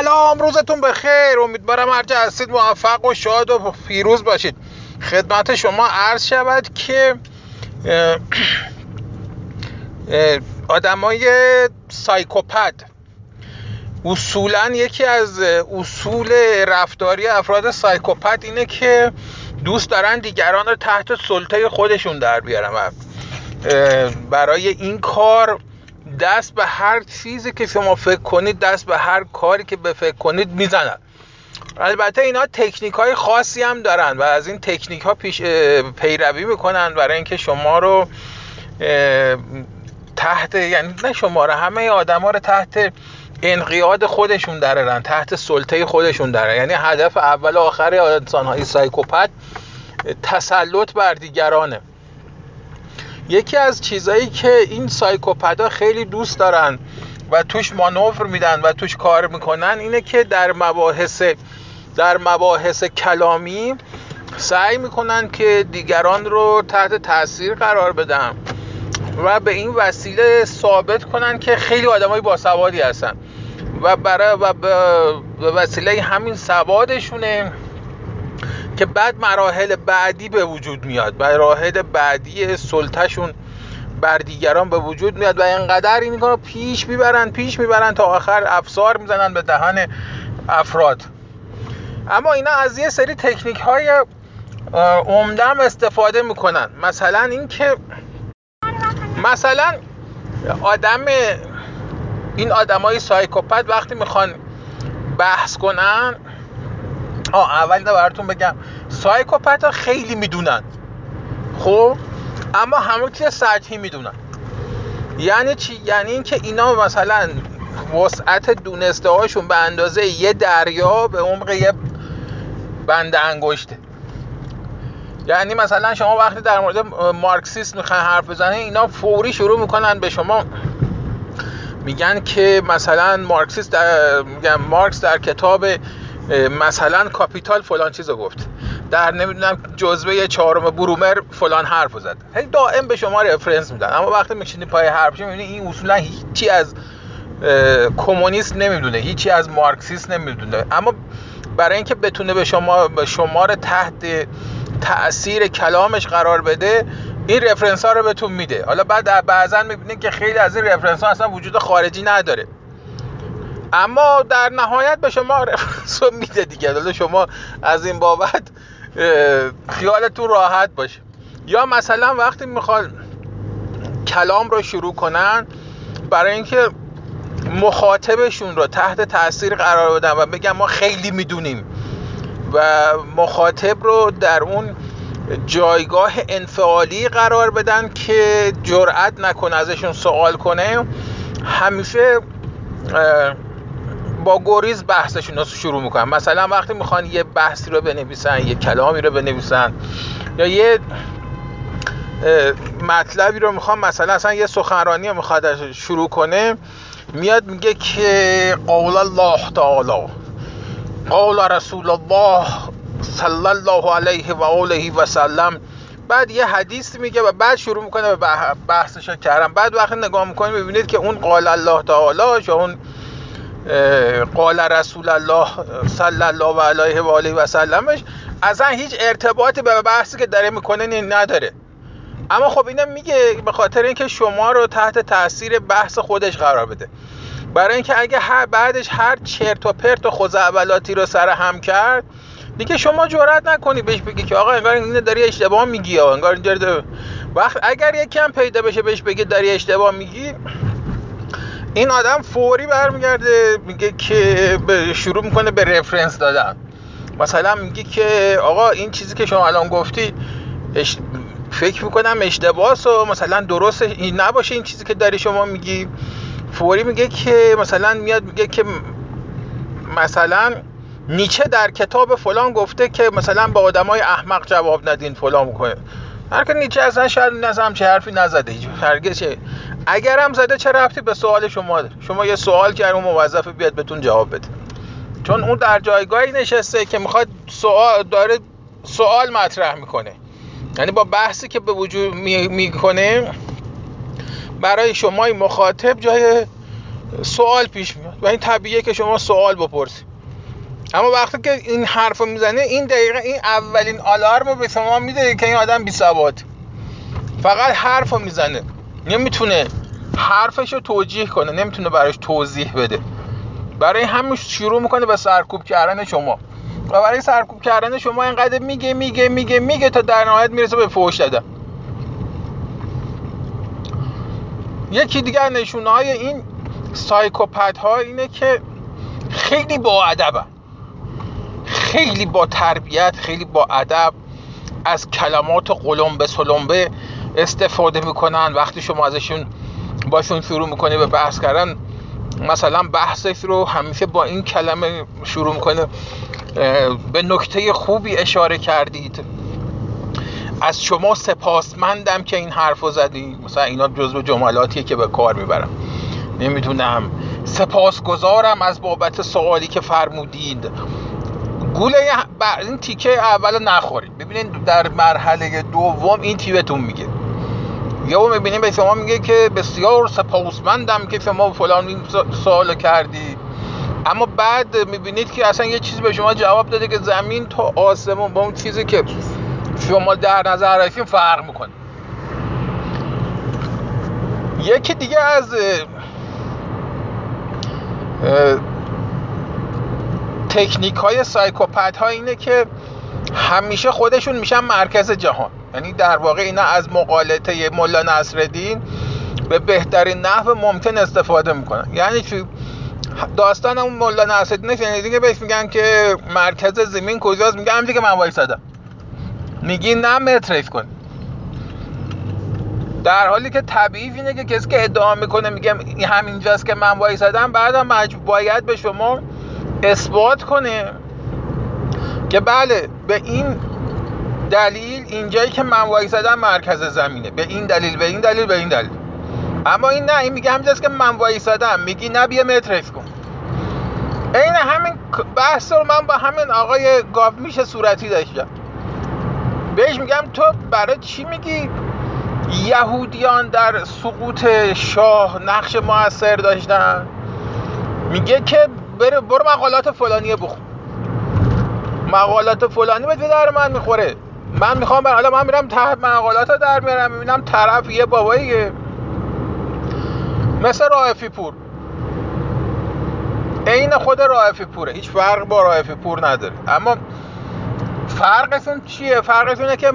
سلام روزتون بخیر. امیدوارم هرچه هستید موفق و شاد و پیروز باشید. خدمت شما عرض شود که آدمای سایکوپد اصولا یکی از اصول رفتاری افراد سایکوپد اینه که دوست دارن دیگران رو تحت سلطه خودشون در بیارن برای این کار دست به هر چیزی که شما فکر کنید دست به هر کاری که به فکر کنید می‌زنن. البته اینا تکنیک های خاصی هم دارن و از این تکنیک ها پیش پیروی می‌کنن برای اینکه شما رو تحت یعنی نه شما رو همه آدما رو تحت انقیاد خودشون درارن تحت سلطه خودشون درارن. یعنی هدف اول و آخر انسان های سایکوپت تسلط بر دیگرانه. یکی از چیزایی که این سایکوپدا خیلی دوست دارن و توش مانور میدن و توش کار می‌کنن اینه که در مباحث در مباحث کلامی سعی می‌کنن که دیگران رو تحت تاثیر قرار بدن و به این وسیله ثابت کنن که خیلی آدمای باسوادی هستن. و برای و به وسیله همین سوادشونه. که بعد مراحل بعدی به وجود میاد. مراحل بعدی سلطهشون بر دیگران به وجود میاد و اینقدر این رو پیش می‌برن پیش می‌برن تا آخر افسار می‌زنن به دهن افراد. اما اینا از یه سری تکنیک های عمدم استفاده می‌کنن. مثلا اینکه مثلا آدم این آدمای سایکوپت وقتی می‌خوان بحث کنن آه اول اینو براتون بگم. سایکوپت ها خیلی می‌دونن. خب؟ اما همه چیز سطحی می‌دونن. یعنی چی؟ یعنی اینکه اینا مثلا وسعت دونسته هاشون به اندازه یه دریا به عمق یه بند انگشته. یعنی مثلا شما وقتی در مورد مارکسیسم می‌خواین حرف بزنید اینا فوری شروع می‌کنن به شما میگن که مثلا مارکسیست در میگن مارکس در کتاب مثلا Capital فلان چیزو گفت. در نمی‌دونم جزوه چهارم برومر فلان حرف زد. هی دائم به شما reference میدن. اما وقتی میشینی پای حرفش می‌بینی این اصولا هیچی از کمونیست نمی‌دونه هیچی از مارکسیست نمی‌دونه. اما برای اینکه بتونه به شما به شما رو تحت تاثیر کلامش قرار بده این رفرنس ها رو بهتون میده. حالا بعد بعضا می‌بینید که خیلی از این رفرنس ها اصلا وجود خارجی نداره. اما در نهایت به شما رو میده دیگه. شما از این بابت خیالتون راحت باشه. یا مثلا وقتی می‌خوان کلام رو شروع کنن برای اینکه مخاطبشون رو تحت تاثیر قرار بدن و بگن ما خیلی می‌دونیم و مخاطب رو در اون جایگاه انفعالی قرار بدن که جرأت نکنه ازشون سوال کنه همیشه با گریز بحثشون رو شروع می‌کنن. مثلا وقتی می‌خوان یه بحثی رو بنویسن یه کلامی رو بنویسن یا یه مطلبی رو می‌خوان مثلا اصلا یه سخنرانی رو می‌خواد شروع کنه میاد میگه که قول الله تعالی قول رسول الله صلی الله علیه و آله و سلم. بعد یه حدیث میگه و بعد شروع می‌کنه به بحثش کردن. بعد وقتی نگاه می‌کنید ببینید که اون قال الله تعالی یا اون قال رسول الله صلی الله علیه و آله و سلمش اصلا هیچ ارتباطی به بحثی که داره می‌کنه نداره. اما خب اینم میگه به خاطر اینکه شما رو تحت تاثیر بحث خودش قرار بده. برای اینکه اگه هر بعدش هر چرت و پرت و خزعبلاتی رو سر هم کرد دیگه شما جرئت نکنی بهش بگی که آقا انگار اینو داری اشتباه میگی یا انگار اینجوری وقت اگر یکی هم پیدا بشه بهش بگی داری اشتباه میگی این آدم فوری برمیگرده میگه که شروع می‌کنه به رفرنس دادن. مثلا میگه که آقا این چیزی که شما الان گفتی اش... فکر می‌کنم اشتباهه و مثلا درست نباشه این چیزی که داری شما میگی. فوری میگه که مثلا میاد میگه که مثلا نیچه در کتاب فلان گفته که مثلا به آدمای احمق جواب ندین فلان می‌کنه. هر که نیچه اصلا شاید این چه حرفی نزده هیچ چه اگر هم زده چه رفتی به سوال شما داره؟ شما یه سوال کرد اون موظف بیاد بهتون جواب بده. چون اون در جایگاهی نشسته که می‌خواد سوال داره سوال مطرح می‌کنه. یعنی با بحثی که به وجود می‌کنه برای شما مخاطب جای سوال پیش میاد و این طبیعیه که شما سوال بپرسید اما وقتی که این حرف رو می‌زنه این دقیقه این اولین آلارم رو به شما میده که این آدم بی سواد فقط حرف رو می‌زنه. نمی‌تونه حرفش رو توجیه کنه نمی‌تونه براش توضیح بده. برای همین شروع می‌کنه به سرکوب کردن شما. و برای سرکوب کردن شما اینقدر میگه میگه میگه میگه تا در نهایت می‌رسه به فوش دادن. یکی دیگر نشونه های این سایکوپت ها اینه که خیلی با ادبن خیلی با تربیت خیلی با ادب. از کلمات قلمبه سلمبه استفاده می‌کنن وقتی شما ازشون باشون شروع می‌کنه به بحث کردن مثلا بحثش رو همیشه با این کلمه شروع می‌کنه به نکته خوبی اشاره کردید. از شما سپاسمندم که این حرف رو زدی. مثلا اینا جزو جملاتیه که به کار می‌برم نمی‌دونم. سپاسگزارم از بابت سوالی که فرمودید. گوله این تیکه اول نخورید. ببینید در مرحله دوم این تیبتون میگه. یا می‌بینیم به شما میگه که بسیار سپاسمندم که شما فلان سوال کردی. اما بعد می‌بینید که اصلا یه چیزی به شما جواب داده که زمین تا آسمون با اون چیزی که شما در نظر رسیم فرق می‌کنه. یکی دیگه از تکنیک های سایکوپت ها اینه که همیشه خودشون میشن مرکز جهان. یعنی در واقع اینا از مقالطه ملا نصرالدین به بهترین نحو ممکن استفاده می‌کنن. یعنی چی؟ داستان اون ملا نصرالدین شنیدین که بهش میگن که مرکز زمین کجاست؟ میگه همینجا که من وایسادم. میگی نه متریف کن. در حالی که طبیعی اینه که کسی که ادعا می‌کنه میگه همینجاست که من وایسادم بعدم باید به شما اثبات کنه که بله به این دلیل اینجایی که من وایسادم مرکز زمینه. به این دلیل به این دلیل به این دلیل. اما این نه این میگه همینجاست که من وایسادم میگی نه بیا متریف کن. این همین بحث رو من با همین آقای گاو میشه صورتی داشتم بهش میگم تو برای چی میگی یهودیان در سقوط شاه نقش موثر داشتن؟ میگه که بره برو مقالات فلانی بخون. مقالات فلانی به در من می‌خوره. من می‌خوام حالا من میرم ته مقالات در میارم می‌بینم طرف یه باباییه مثل رائفی پور. عین خود رائفی پوره هیچ فرق با رائفی پور نداره. اما فرقشون چیه؟ فرقشونه که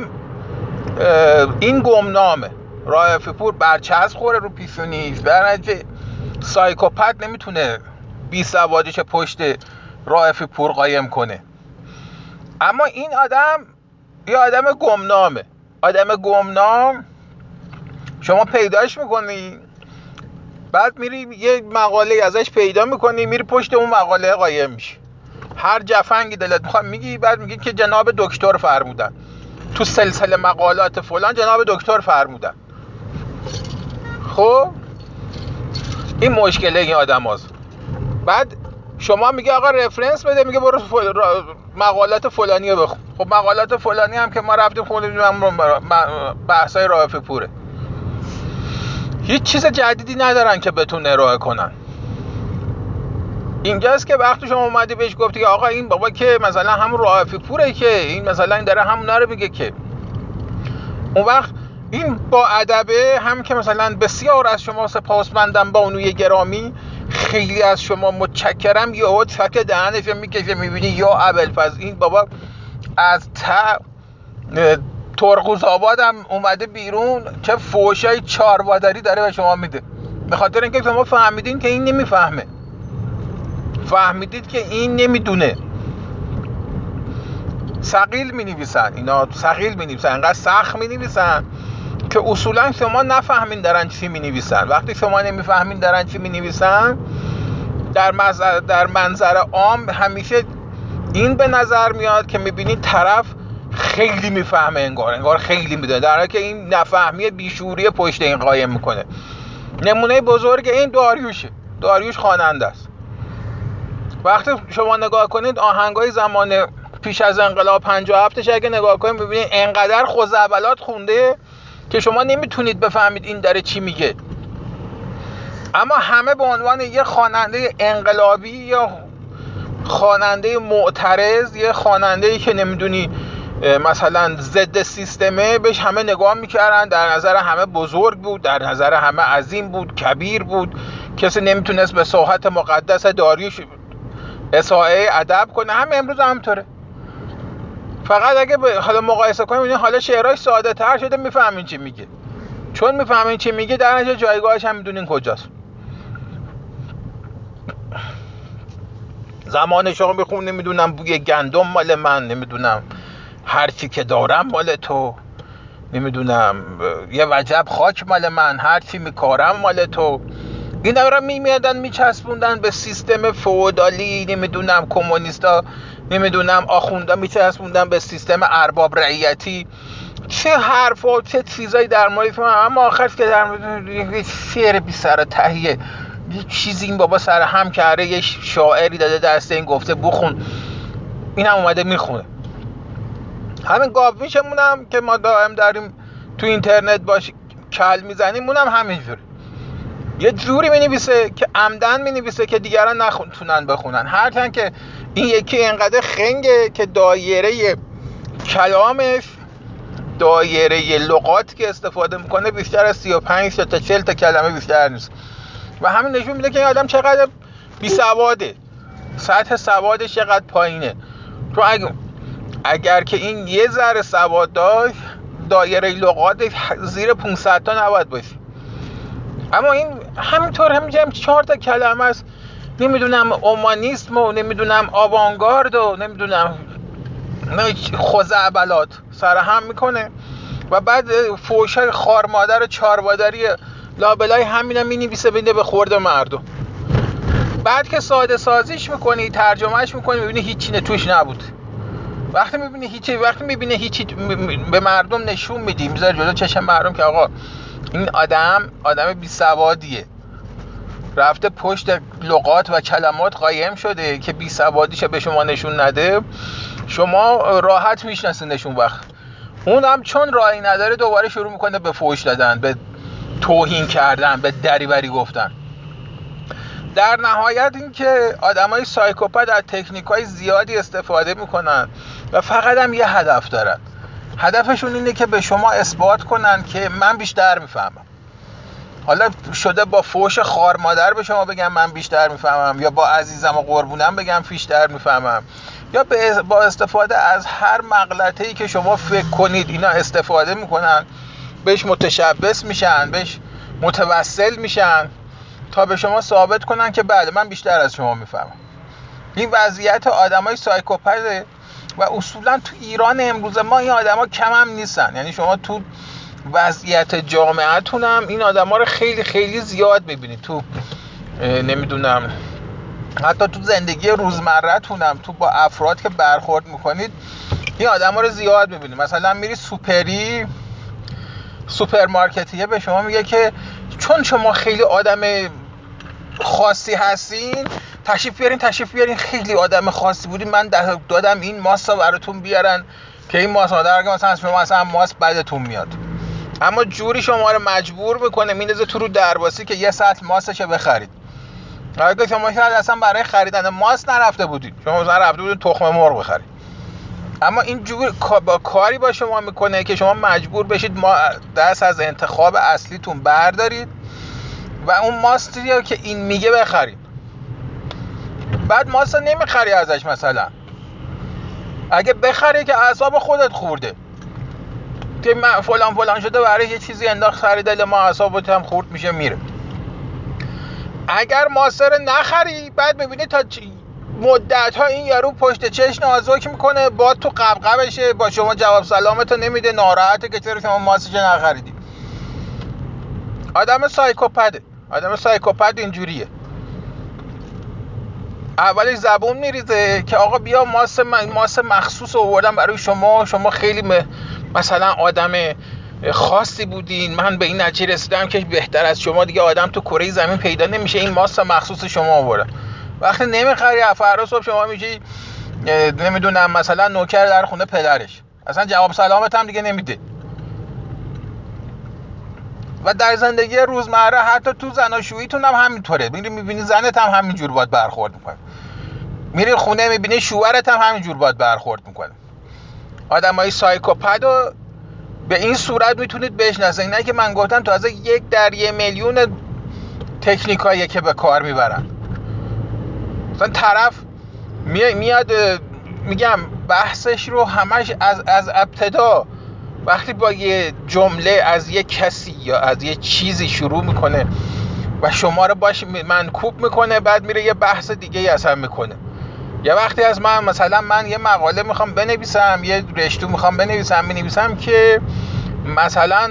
این گمنامه رائفی پور برچسب خوره رو پیشونیش در نتیجه سایکوپت نمی‌تونه بی سوادش پشت رائفی پور قایم کنه. اما این آدم یه آدم گمنامه. آدم گمنام. شما پیداش می‌کنی. بعد میری یه مقاله ازش پیدا می‌کنی میری پشت اون مقاله قایم میشی. هر جفنگی دلت می‌خواد میگی بعد میگی که جناب دکتر فرمودن. تو سلسله مقالات فلان جناب دکتر فرمودن. خب؟ این مشکله این آدم هست. بعد شما میگه آقا رفرنس بده میگه برو مقالات فلانی بخون. خب مقالات فلانی هم که ما رفتیم خوندیم بحثای رائف پوره. هیچ چیز جدیدی ندارن که بتون ارائه کنن. اینجاست که وقتی شما اومدی بهش گفتی که آقا این بابا که مثلا همون رائف پوره که این مثلا این داره همون رو میگه که. اون وقت این با ادبه هم که مثلا بسیار از شما سپاسمندم با اونوی گرامی خیلی از شما متشکرم. یا چک دهنش می‌کشه می‌بینی یا فز این بابا از تا ترقوز آباد هم اومده بیرون. چه فوشای چاروادری داره به شما میده. به خاطر اینکه شما فهمیدین که این نمی‌فهمه. فهمیدید که این نمی‌دونه. سقیل می نویسن اینا سقیل می نویسن انقدر سخت می نویسن که اصولا شما نفهمین دارن چی می نویسن وقتی شما نمی‌فهمین دارن چی می نویسن در, در منظر عام همیشه این به نظر میاد که می‌بینید طرف خیلی می‌فهمه انگار انگار خیلی می‌دونه. در حالی که این نفهمی بیشوری پشت این قایم می‌کنه. نمونه بزرگ این داریوشه. داریوش خواننده است. وقتی شما نگاه کنید آهنگای زمان پیش از انقلاب 57 اگه نگاه کنید ببینید انقدر خوزعبلات خونده که شما نمی‌تونید بفهمید این داره چی میگه. اما همه به عنوان یه خواننده انقلابی یا خواننده معترض یه خواننده که نمی‌دونی مثلا ضد سیستمه بهش همه نگاه می‌کردن. در نظر همه بزرگ بود در نظر همه عظیم بود کبیر بود. کسی نمی‌تونست به صحت مقدس داریوش اصحای ادب کنه. همه امروز همطوره فقط اگه حالا مقایسه کنیم حالا شعراش ساده تر شده می‌فهمین چی میگه. چون می‌فهمین چی میگه در نتیجه جایگاهش هم می‌دونین کجاست. زمان شما بخون نمی‌دونم بوی گندم مال من نمی‌دونم هرچی که دارم مال تو نمی‌دونم یه وجب خاک مال من هرچی میکارم مال تو. این را میمیادن میچسبوندن به سیستم فودالی نمی‌دونم کمونیستا نمی‌دونم آخوندا میچسبوندن به سیستم ارباب رعیتی. چه حرفا چه چیزایی در مورد اما آخر که در مورد شعر بی سر تهیه. یه چیزی این بابا سر هم کرده یه شاعری داده دست این گفته بخون. این هم اومده می‌خونه. همین گاب میشمونم که ما دائم داریم تو اینترنت باش کل می‌زنیم اونم همینجوری یه جوری می‌نویسه که عمدن می‌نویسه که دیگران نتونن بخونن. هرچند که این یکی انقدر خنگه که دایره کلامش دایره لغات که استفاده می‌کنه بیشتر از 35 تا 40 تا کلمه بیشتر نیست. و همین نشون میده که این آدم چقدر بی سواده سطح سوادش چقدر پایینه. تو اگر, اگر که این یه ذره سواد داشت دایره لغات زیر 500 تا نباید باشه. اما این همینطور همینجا هم چهار تا کلمه است. نمی‌دونم اومانیسم و نمی‌دونم آوانگارد و نمی‌دونم خوزعبلات. سر هم می‌کنه. و بعد فوشای خار مادر و چارمادری لابلای همینم می نویسه بینه به خورد مردم. بعد که ساده سازیش می‌کنی ترجمهش می‌کنی می‌بینی هیچی توش نبود. وقتی می‌بینی هیچی وقتی می‌بینی هیچی به مردم نشون میدی. می‌ذاری جلو چشم مردم که آقا این آدم آدم بی سوادیه. رفته پشت لغات و کلمات قایم شده که بی سوادیش به شما نشون نده. شما راحت میشناسینشون وقت. اون هم چون راهی نداره دوباره شروع می‌کنه به فوش دادن به توهین کردن به دریوری گفتن. در نهایت اینکه آدمای سایکوپت از تکنیک های زیادی استفاده می‌کنن و فقط هم یه هدف دارن. هدفشون اینه که به شما اثبات کنن که من بیشتر می‌فهمم. حالا شده با فوش خار مادر به شما بگم من بیشتر می‌فهمم یا با عزیزم و قربونم بگم بیشتر می‌فهمم یا با استفاده از هر مغلطه ای که شما فکر کنید اینا استفاده می‌کنن بهش متشبس میشن بهش متوسل میشن تا به شما ثابت کنن که بله من بیشتر از شما می‌فهمم. این وضعیت آدمای سایکوپته و اصولا تو ایران امروز ما این آدما کم هم نیستن. یعنی شما تو وضعیت جامعتون هم این آدما رو خیلی خیلی زیاد می‌بینید. تو نمی‌دونم حتی تو زندگی روزمرهتون هم تو با افراد که برخورد می‌کنید این آدما رو زیاد می‌بینید. مثلا میری سوپری سوپرمارکتیه به شما میگه که چون شما خیلی آدم خاصی هستین تشریف بیارین تشریف بیارین. خیلی آدم خاصی بودین من دادم این ماسا براتون بیارن که این ماسا در مثلا شما مثلا ماس بعدتون میاد. اما جوری شما رو مجبور می‌کنه میندازه تو رو درباسی که یه ساعت ماسش بخرید. اگه شما شاید اصلا برای خریدن ماس نرفته بودید. شما مثلا رفته بودید تخم مرغ بخرید. اما این جور با کاری با شما می‌کنه که شما مجبور بشید ما دست از انتخاب اصلیتون بردارید و اون ماستی که این میگه بخرید. بعد ماست نمی‌خری ازش مثلا. اگه بخری که اعصاب خودت خورده. که فلان فلان شده برای یه چیزی انداخت خریدل ما اعصابت هم خورد میشه میره. اگر ماسر نخری بعد می‌بینی تا مدت ها این یارو پشت چش نازک می‌کنه با تو قبقبشه با شما جواب سلامتو نمیده ناراحته که چرا شما ماسج نخریدی. آدم سایکوپده آدم سایکوپد اینجوریه. اولش زبون میریزه که آقا بیا ماس ماس مخصوص آوردم برای شما شما خیلی مثلا آدم خاصی بودین. من به این نتیجه رسیدم که بهتر از شما دیگه آدم تو کره زمین پیدا نمیشه این ماست مخصوص شما آوردم وقتی نمی‌خری فردا صبح شما میشی نمی‌دونم مثلا نوکر در خونه پدرش. اصلا جواب سلامت هم دیگه نمیده. و در زندگی روزمره حتی تو زناشوییتون هم همینطوره. میری می‌بینی زنت هم همینجور باید برخورد می‌کنه. میری خونه می‌بینی شوهرت هم همینجور باید برخورد می‌کنه. آدم های سایکوپد و به این صورت می‌تونید بشناسید نه که من گفتم تازه یک در یه میلیون تکنیکایی که به کار می‌برن. مثلا طرف میاد میگم بحثش رو همش از از ابتدا وقتی با یه جمله از یه کسی یا از یه چیزی شروع می‌کنه و شما رو باش منکوب می‌کنه بعد میره یه بحث دیگه ای اصلا می‌کنه. یه وقتی از من مثلا من یه مقاله می‌خوام بنویسم یه رشتو می‌خوام بنویسم بنویسم که مثلا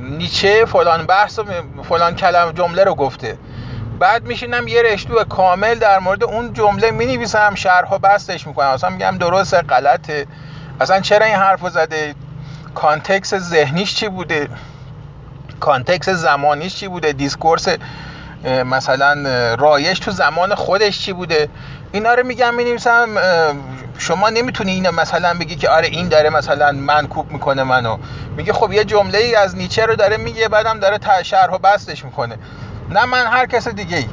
نیچه فلان بحث و فلان کلم جمله رو گفته. بعد میشینم یه رشتو کامل در مورد اون جمله می‌نویسم شرح و بسطش می‌کنم. اصلا میگم درسته غلطه. اصلا چرا این حرف زده؟ context ذهنیش چی بوده؟ context زمانیش چی بوده؟ discourse مثلا رایش تو زمان خودش چی بوده؟ اینا رو میگم می‌نویسم شما نمی‌تونی اینو مثلا بگی که آره این داره مثلا منکوب می‌کنه منو. میگه خب یه جمله ای از نیچه رو داره میگه بعدم داره شرح و بستش می‌کنه. نه من هر کس دیگه ای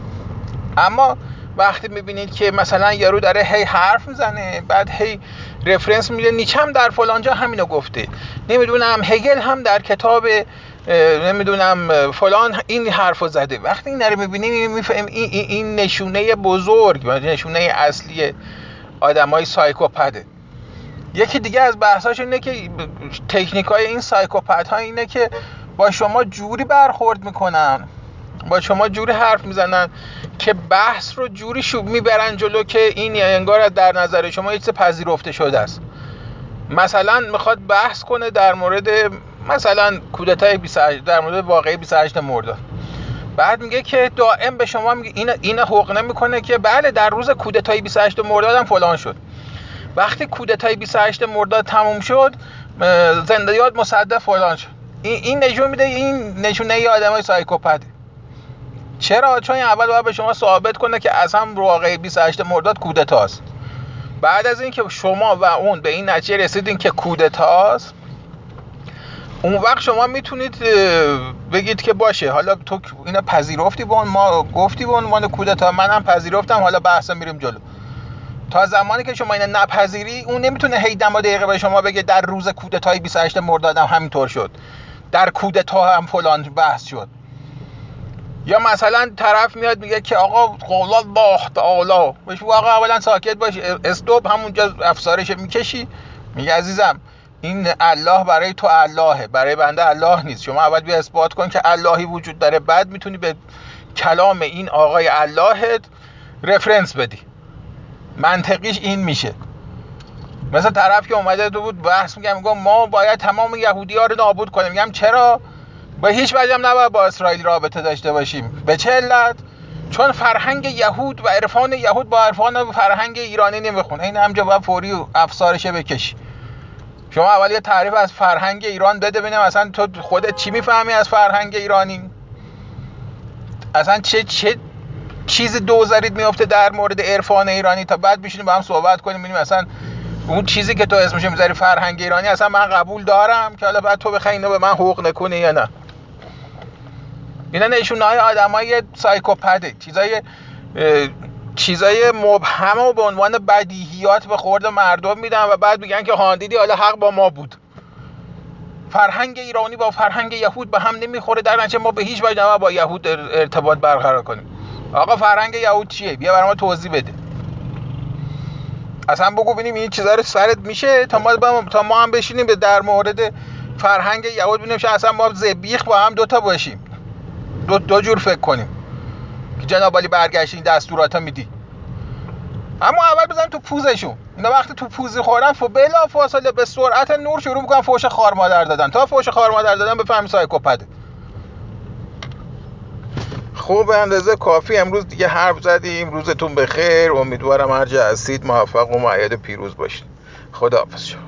اما وقتی می‌بینید که مثلا یارو داره هی حرف می‌زنه بعد هی رفرنس میده هم در فلانجا همینو گفته. نمی‌دونم هگل هم در کتاب نمی‌دونم فلان این حرفو زده. وقتی این رو می‌بینیم میفهم این, این نشونه بزرگ نشونه اصلی آدمای سایکوپده یکی دیگه از بحثاش اینه که تکنیک های این سایکوپت ها اینه که با شما جوری برخورد می‌کنن با شما جوری حرف می‌زنن که بحث رو جوری شوب می‌برن جلو که این انگار در نظر شما یک پذیرفته شده است. مثلا می‌خواد بحث کنه در مورد مثلا کودتای 28 در مورد واقعی 28 مرداد بعد میگه که دائم به شما میگه این این حقنه می‌کنه که بله در روز کودتای 28 مرداد هم فلان شد. وقتی کودتای 28 مرداد تموم شد زنده یاد مصدق فلان شد. این این نشون میده این نشونه ای آدمای سایکوپته چرا؟ چون اول باید به شما ثابت کنه که از هم واقعی 28 مرداد کودتاست. بعد از اینکه شما و اون به این نتیجه رسیدین که کودتاست اون وقت شما می‌تونید بگید که باشه. حالا تو اینا پذیرفتی با ما گفتی به عنوان کودتا منم پذیرفتم حالا بحثا میریم جلو. تا زمانی که شما اینو نپذیری اون نمی‌تونه هی دم دقیقه به شما بگه در روز کودتای 28 مرداد هم همینطور شد. در کودتا هم فلان بحث شد. یا مثلا طرف میاد میگه که آقا قول الله تعالی. بهش آقا اولا ساکت باش استوب همونجا افسارش می‌کشی. میگه عزیزم این الله برای تو اللهه برای بنده الله نیست. شما اول بیا اثبات کن که اللهی وجود داره بعد می‌تونی به کلام این آقای اللهت رفرنس بدی. منطقیش این میشه. مثل طرف که اومده تو بود بحث میگم میگم ما باید تمام یهودی ها رو نابود کنیم. میگم چرا؟ با هیچ وجه هم نباید با اسرائیل رابطه داشته باشیم. به چه علت؟ چون فرهنگ یهود و عرفان یهود با عرفان فرهنگ ایرانی نمی‌خونه این همجا باید فوری افسارشه بکشی. شما اول یه تعریف از فرهنگ ایران بده ببینم اصلا تو خودت چی می‌فهمی از فرهنگ ایرانی؟ اصلا چه چه چیز دوزارید میفته در مورد عرفان ایرانی؟ تا بعد بشینیم با هم صحبت کنیم ببینیم اصلا اون چیزی که تو اسمش می‌ذاری فرهنگ ایرانی اصلا من قبول دارم که حالا بعد تو بخوای اینو به من حقوق نکنی یا نه. اینا نشونه های آدم های سایکوپده چیزای چیزای مبهم و به عنوان بدیهیات به خورد مردم میدن و بعد میگن که هاندیدی حالا حق با ما بود. فرهنگ ایرانی با فرهنگ یهود به هم نمی‌خوره در نتیجه ما به هیچ وجه با یهود ارتباط برقرار کنیم. آقا فرهنگ یهود چیه؟ بیا برای ما توضیح بده. اصلا بگو ببینیم این چیزا رو سرت میشه؟ تا ما تا ما هم بشینیم به در مورد فرهنگ یهود ببینیم اصلا ما زبیخ با هم دوتا باشیم. دو, دو جور فکر کنیم. که جناب علی برگشت دستورات میدی. اما اول بزنیم تو پوزشون اینا وقتی تو پوزی خوردن فو بلا فاصله به سرعت نور شروع می‌کنن فوش خار مادر دادن. تا فوش خار مادر دادن بفهمی سایکوپده خب به اندازه کافی. امروز دیگه حرف زدیم. روزتون بخیر. امیدوارم هر جا هستید موفق و معید پیروز باشید خداحافظ شما.